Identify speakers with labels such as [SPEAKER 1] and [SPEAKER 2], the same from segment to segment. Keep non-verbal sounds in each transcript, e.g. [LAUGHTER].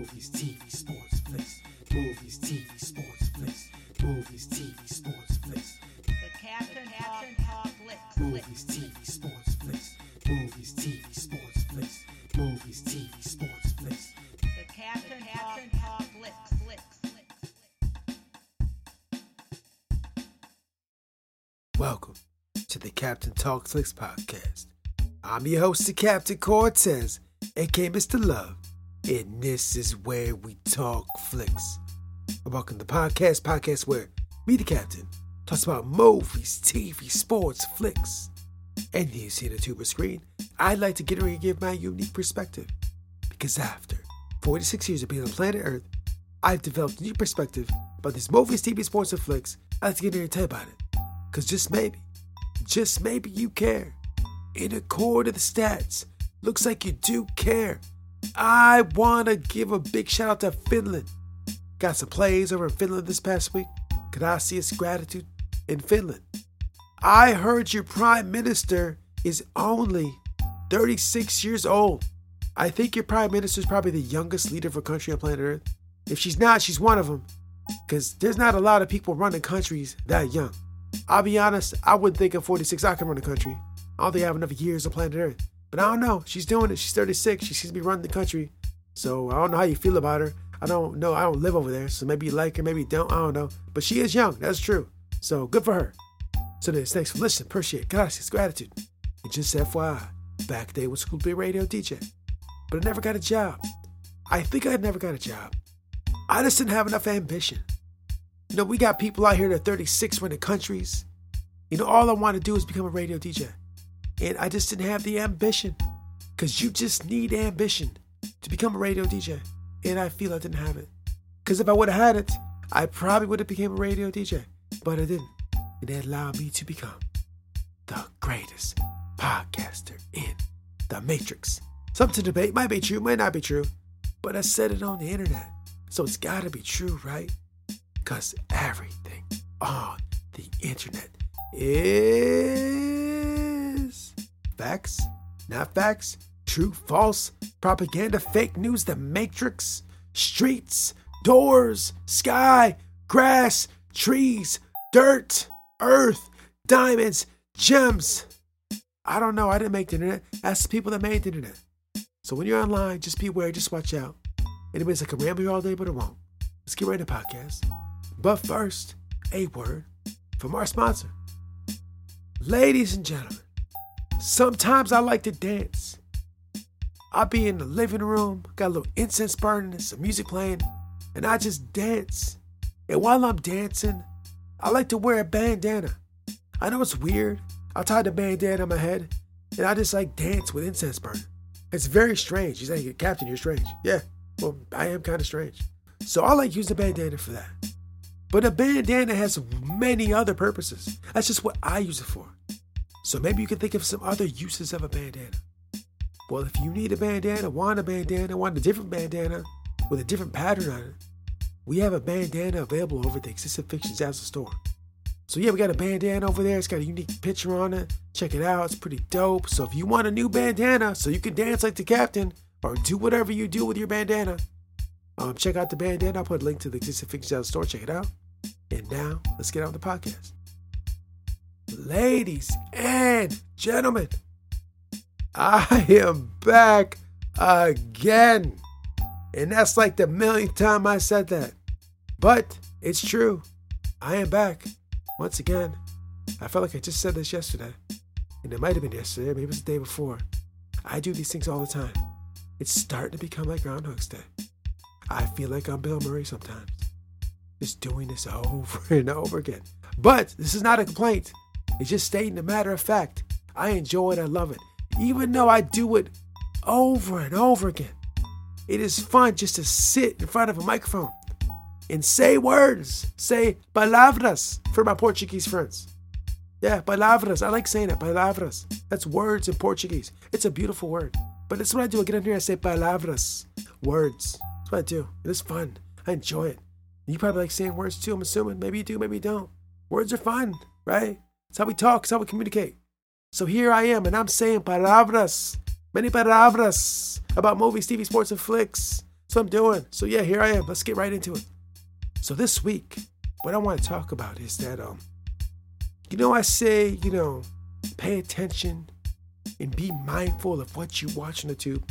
[SPEAKER 1] Movies, TV, sports, flicks. Movies, TV, sports, flicks. Movies, TV, sports, flicks.
[SPEAKER 2] The Captain Captain Talk Flicks.
[SPEAKER 1] Movies, TV, sports, flicks. Movies, TV, sports, flicks. Movies, TV, sports, flicks.
[SPEAKER 2] The Captain Captain Talk Flicks. Flicks.
[SPEAKER 1] Welcome to the Captain Talk Flicks podcast. I'm your host, the Captain Cortez, aka Mr. Love, and this is where we talk flicks. Welcome to the podcast, podcast where me, the Captain, talks about movies, TV, sports, flicks. And you see the tuber screen, I'd like to get ready to give my unique perspective. Because after 46 years of being on planet Earth, I've developed a new perspective about these movies, TV, sports, and flicks. I'd like to get ready to tell you about it. Because just maybe, just maybe you care. In accord to the stats, looks like you do care. I want to give a big shout out to Finland. Got some plays over in Finland this past week. Gracias, gratitude in Finland. I heard your prime minister is only 36 years old. I think your prime minister is probably the youngest leader of a country on planet Earth. If she's not, she's one of them. Because there's not a lot of people running countries that young. I'll be honest, I wouldn't think at 46 I can run a country. I don't think I have enough years on planet Earth. But I don't know. She's doing it. She's 36. She seems to be running the country. So I don't know how you feel about her. I don't know. I don't live over there. So maybe you like her, maybe you don't. I don't know. But she is young. That's true. So good for her. So this, thanks for listening. Appreciate it. Gracias. Gratitude. And just FYI, back day was School B Radio DJ. But I never got a job. I think I never got a job. I just didn't have enough ambition. You know, we got people out here that are 36 running countries. You know, all I want to do is become a radio DJ. And I just didn't have the ambition. Because you just need ambition to become a radio DJ. And I feel I didn't have it. Because if I would have had it, I probably would have became a radio DJ. But I didn't. And it allowed me to become the greatest podcaster in the Matrix. Something to debate. Might be true, might not be true. But I said it on the internet. So it's got to be true, right? Because everything on the internet is facts, not facts, true, false, propaganda, fake news, the matrix, streets, doors, sky, grass, trees, dirt, earth, diamonds, gems. I don't know. I didn't make the internet. Ask the people that made the internet. So when you're online, just beware, just watch out. Anyways, I can ramble here all day, but it won't. Let's get right to podcast. But first, a word from our sponsor. Ladies and gentlemen, sometimes I like to dance. I'll be in the living room, got a little incense burning, some music playing, and I just dance. And while I'm dancing, I like to wear a bandana. I know it's weird. I tie the bandana on my head, and I just like dance with incense burning. It's very strange. He's like, Captain, you're strange. Yeah, well, I am kind of strange. So I like use the bandana for that. But a bandana has many other purposes. That's just what I use it for. So maybe you can think of some other uses of a bandana. Well, if you need a bandana, want a bandana, want a different bandana with a different pattern on it, we have a bandana available over at the Excessive Fictions Asset store. So yeah, we got a bandana over there. It's got a unique picture on it. Check it out. It's pretty dope. So if you want a new bandana so you can dance like the captain or do whatever you do with your bandana, um, check out the bandana. I'll put a link to the Excessive Fictions store. Check it out. And now, let's get on the podcast. Ladies and gentlemen, I am back again. And that's like the millionth time I said that. But it's true. I am back once again. I felt like I just said this yesterday. And it might have been yesterday, maybe it was the day before. I do these things all the time. It's starting to become like Groundhog's Day. I feel like I'm Bill Murray sometimes. Just doing this over [LAUGHS] and over again. But this is not a complaint. It's just stating a matter of fact. I enjoy it. I love it. Even though I do it over and over again. It is fun just to sit in front of a microphone and say words. Say palavras for my Portuguese friends. Yeah, palavras. I like saying it. Palavras. That's words in Portuguese. It's a beautiful word. But that's what I do. I get in here and say palavras. Words. That's what I do. It is fun. I enjoy it. You probably like saying words too, I'm assuming. Maybe you do, maybe you don't. Words are fun, right? It's how we talk, it's how we communicate. So here I am, and I'm saying palabras, many palabras about movies, TV, sports, and flicks. So I'm doing. So yeah, here I am. Let's get right into it. So this week, what I want to talk about is that um, you know, I say, you know, pay attention and be mindful of what you watch on the tube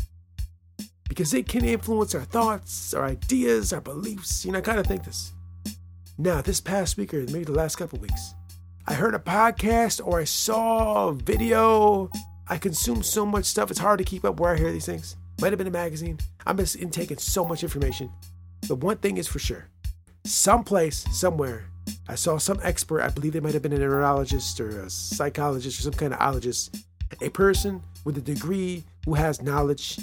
[SPEAKER 1] because it can influence our thoughts, our ideas, our beliefs. You know, I kind of think this. Now, this past week or maybe the last couple weeks, I heard a podcast or I saw a video. I consume so much stuff, it's hard to keep up where I hear these things. Might have been a magazine. I'm just intaking so much information. But one thing is for sure someplace, somewhere, I saw some expert, I believe they might have been a neurologist or a psychologist or some kind of ologist, a person with a degree who has knowledge.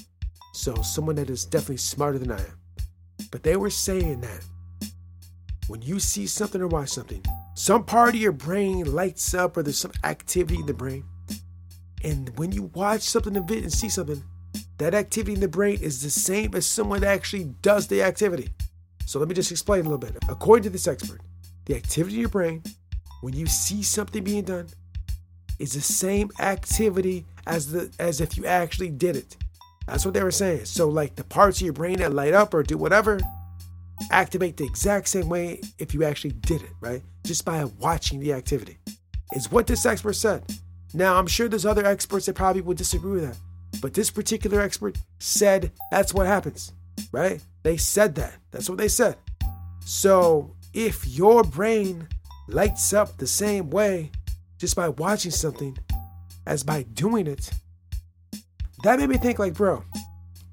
[SPEAKER 1] So, someone that is definitely smarter than I am. But they were saying that when you see something or watch something, some part of your brain lights up or there's some activity in the brain. And when you watch something and see something, that activity in the brain is the same as someone that actually does the activity. So let me just explain a little bit. According to this expert, the activity in your brain when you see something being done is the same activity as the as if you actually did it. That's what they were saying. So like the parts of your brain that light up or do whatever activate the exact same way if you actually did it, right? Just by watching the activity. Is what this expert said. Now, I'm sure there's other experts that probably would disagree with that. But this particular expert said that's what happens, right? They said that. That's what they said. So if your brain lights up the same way just by watching something as by doing it, that made me think like, bro,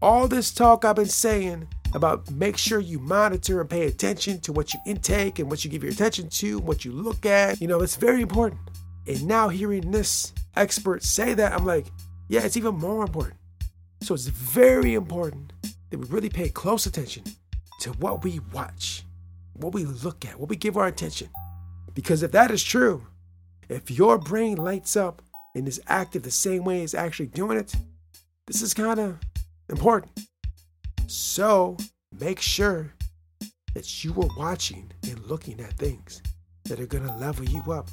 [SPEAKER 1] all this talk I've been saying about make sure you monitor and pay attention to what you intake and what you give your attention to, what you look at, you know, it's very important. And now hearing this expert say that, I'm like, yeah, it's even more important. So it's very important that we really pay close attention to what we watch, what we look at, what we give our attention. Because if that is true, if your brain lights up and is active the same way as actually doing it, this is kind of important. So make sure that you are watching and looking at things that are going to level you up.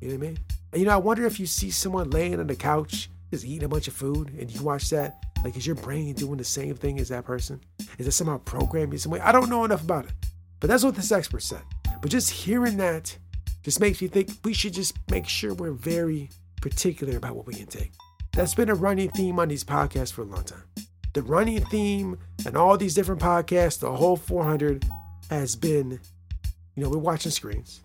[SPEAKER 1] You know what I mean? And you know, I wonder if you see someone laying on the couch just eating a bunch of food and you watch that, like, is your brain doing the same thing as that person? Is it somehow programmed in some way? I don't know enough about it, but that's what this expert said. But just hearing that just makes me think we should just make sure we're very particular about what we intake. That's been a running theme on these podcasts for a long time. The running theme and all these different podcasts, the whole 400 has been, you know, we're watching screens,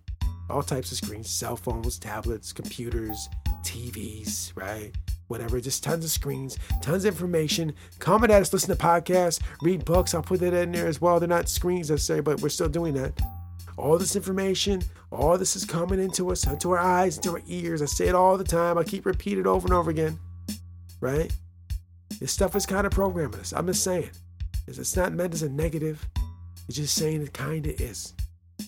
[SPEAKER 1] all types of screens, cell phones, tablets, computers, TVs, right? Whatever, just tons of screens, tons of information. Comment at us, listen to podcasts, read books. I'll put that in there as well. They're not screens necessarily, but we're still doing that. All this information, all this is coming into us, into our eyes, into our ears. I say it all the time. I keep repeating it over and over again, right? This stuff is kind of programming us. I'm just saying. It's not meant as a negative. It's just saying it kind of is.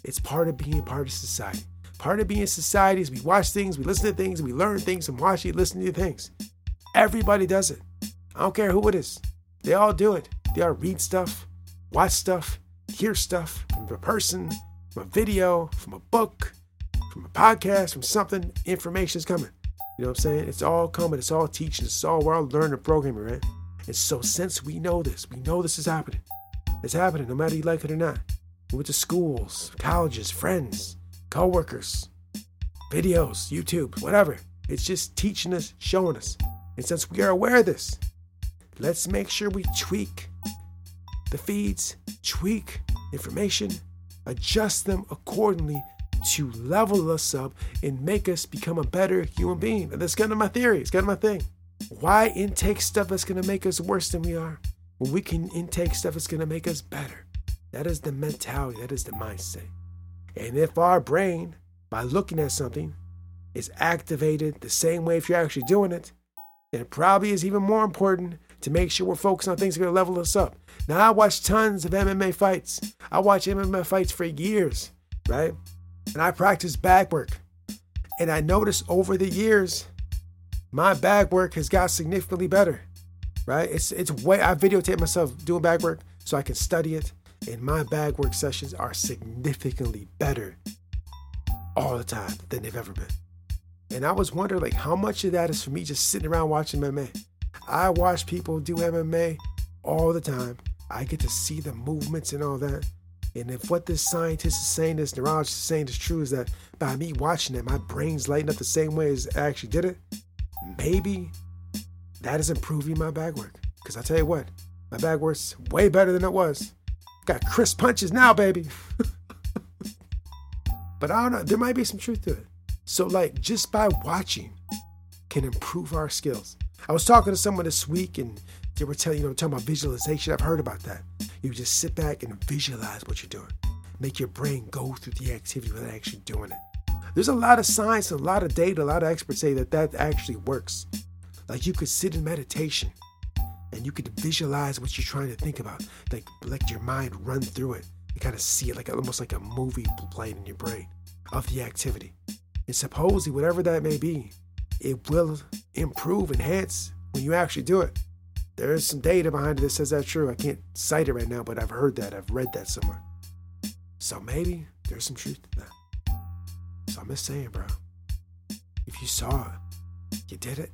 [SPEAKER 1] It's part of being part of society. Part of being society is we watch things, we listen to things, we learn things from watching, listening to things. Everybody does it. I don't care who it is. They all do it. They all read stuff, watch stuff, hear stuff from a person, from a video, from a book, from a podcast, from something. Information is coming. You know what I'm saying? It's all coming. It's all teaching. It's all we're all learning programming, right? And so since we know this, we know this is happening. It's happening no matter you like it or not. We went to schools, colleges, friends, co-workers, videos, YouTube, whatever. It's just teaching us, showing us. And since we are aware of this, let's make sure we tweak the feeds, tweak information, adjust them accordingly to level us up and make us become a better human being. And that's kind of my theory. It's kind of my thing. Why intake stuff that's going to make us worse than we are when we can intake stuff that's going to make us better? That is the mentality, that is the mindset. And if our brain, by looking at something, is activated the same way if you're actually doing it, then it probably is even more important to make sure we're focused on things that are going to level us up. Now, I watch tons of MMA fights. I watch MMA fights for years, right? And I practice bag work. And I noticed over the years, my bag work has got significantly better, right? It's it's way I videotape myself doing bag work so I can study it, and my bag work sessions are significantly better all the time than they've ever been. And I was wondering like how much of that is for me just sitting around watching MMA. I watch people do MMA all the time. I get to see the movements and all that. And if what this scientist is saying, this neurologist is saying is true, is that by me watching it, my brain's lighting up the same way as I actually did it, maybe that is improving my bag work. Because I tell you what, my bag works way better than it was. Got crisp punches now, baby. [LAUGHS] but I don't know, there might be some truth to it. So, like, just by watching can improve our skills. I was talking to someone this week and they were telling, you know, talking about visualization. I've heard about that. You just sit back and visualize what you're doing. Make your brain go through the activity without actually doing it. There's a lot of science, a lot of data, a lot of experts say that that actually works. Like you could sit in meditation and you could visualize what you're trying to think about. Like let your mind run through it. You kind of see it like almost like a movie playing in your brain of the activity. And supposedly, whatever that may be, it will improve, enhance when you actually do it. There is some data behind it that says that's true. I can't cite it right now, but I've heard that. I've read that somewhere. So maybe there's some truth to that. So I'm just saying, bro. If you saw it, you did it.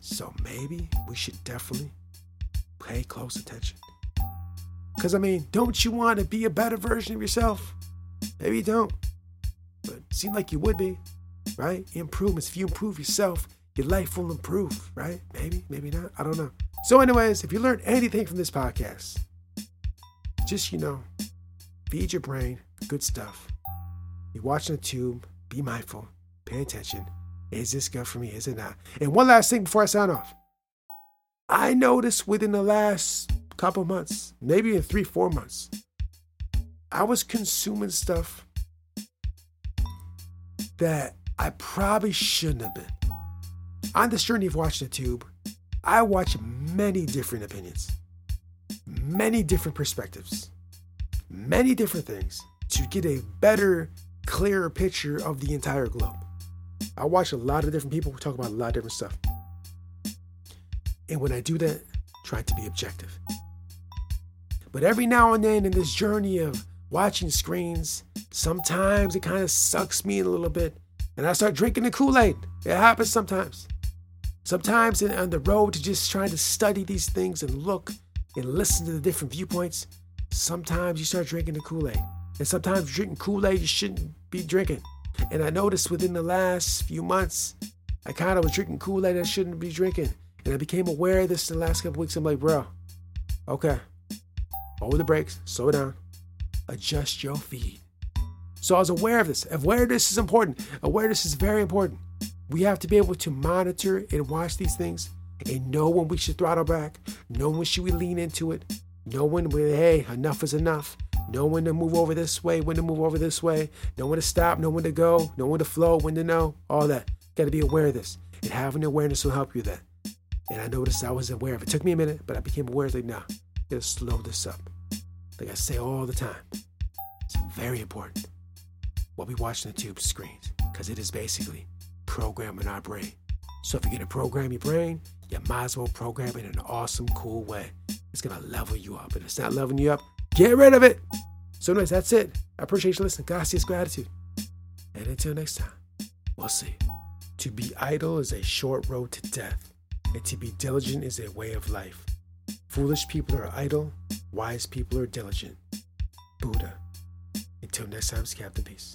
[SPEAKER 1] So maybe we should definitely pay close attention. Because, I mean, don't you want to be a better version of yourself? Maybe you don't. But it seemed like you would be, right? Improvements. If you improve yourself, your life will improve, right? Maybe, maybe not. I don't know. So, anyways, if you learned anything from this podcast, just, you know, feed your brain good stuff. You're watching the tube, be mindful, pay attention. Is this good for me? Is it not? And one last thing before I sign off. I noticed within the last couple months, maybe in three, four months, I was consuming stuff that I probably shouldn't have been. On this journey of watching the tube, I watch many different opinions, many different perspectives, many different things to get a better, clearer picture of the entire globe. I watch a lot of different people talk about a lot of different stuff. And when I do that, try to be objective. But every now and then in this journey of watching screens, sometimes it kind of sucks me in a little bit. And I start drinking the Kool Aid. It happens sometimes. Sometimes in, on the road to just trying to study these things and look and listen to the different viewpoints, sometimes you start drinking the Kool Aid. And sometimes drinking Kool Aid you shouldn't be drinking. And I noticed within the last few months, I kind of was drinking Kool Aid I shouldn't be drinking. And I became aware of this in the last couple weeks. I'm like, bro, okay, over the brakes, slow down, adjust your feed. So I was aware of this. Awareness is important. Awareness is very important. We have to be able to monitor and watch these things and know when we should throttle back, know when should we lean into it, know when we hey, enough is enough, know when to move over this way, when to move over this way, know when to stop, know when to go, know when to flow, when to know, all that. Got to be aware of this. And having awareness will help you that. And I noticed I was aware of it. It took me a minute, but I became aware. Like, nah, gotta slow this up. Like I say all the time, it's very important what we watch on the tube screens because it is basically programming our brain. So if you're gonna program your brain, you might as well program it in an awesome, cool way. It's gonna level you up. And if it's not leveling you up, get rid of it. So, anyways, that's it. I appreciate you listening. Gracias, gratitude. And until next time, we'll see. To be idle is a short road to death, and to be diligent is a way of life. Foolish people are idle, wise people are diligent. Buddha. Until next time, Captain Peace.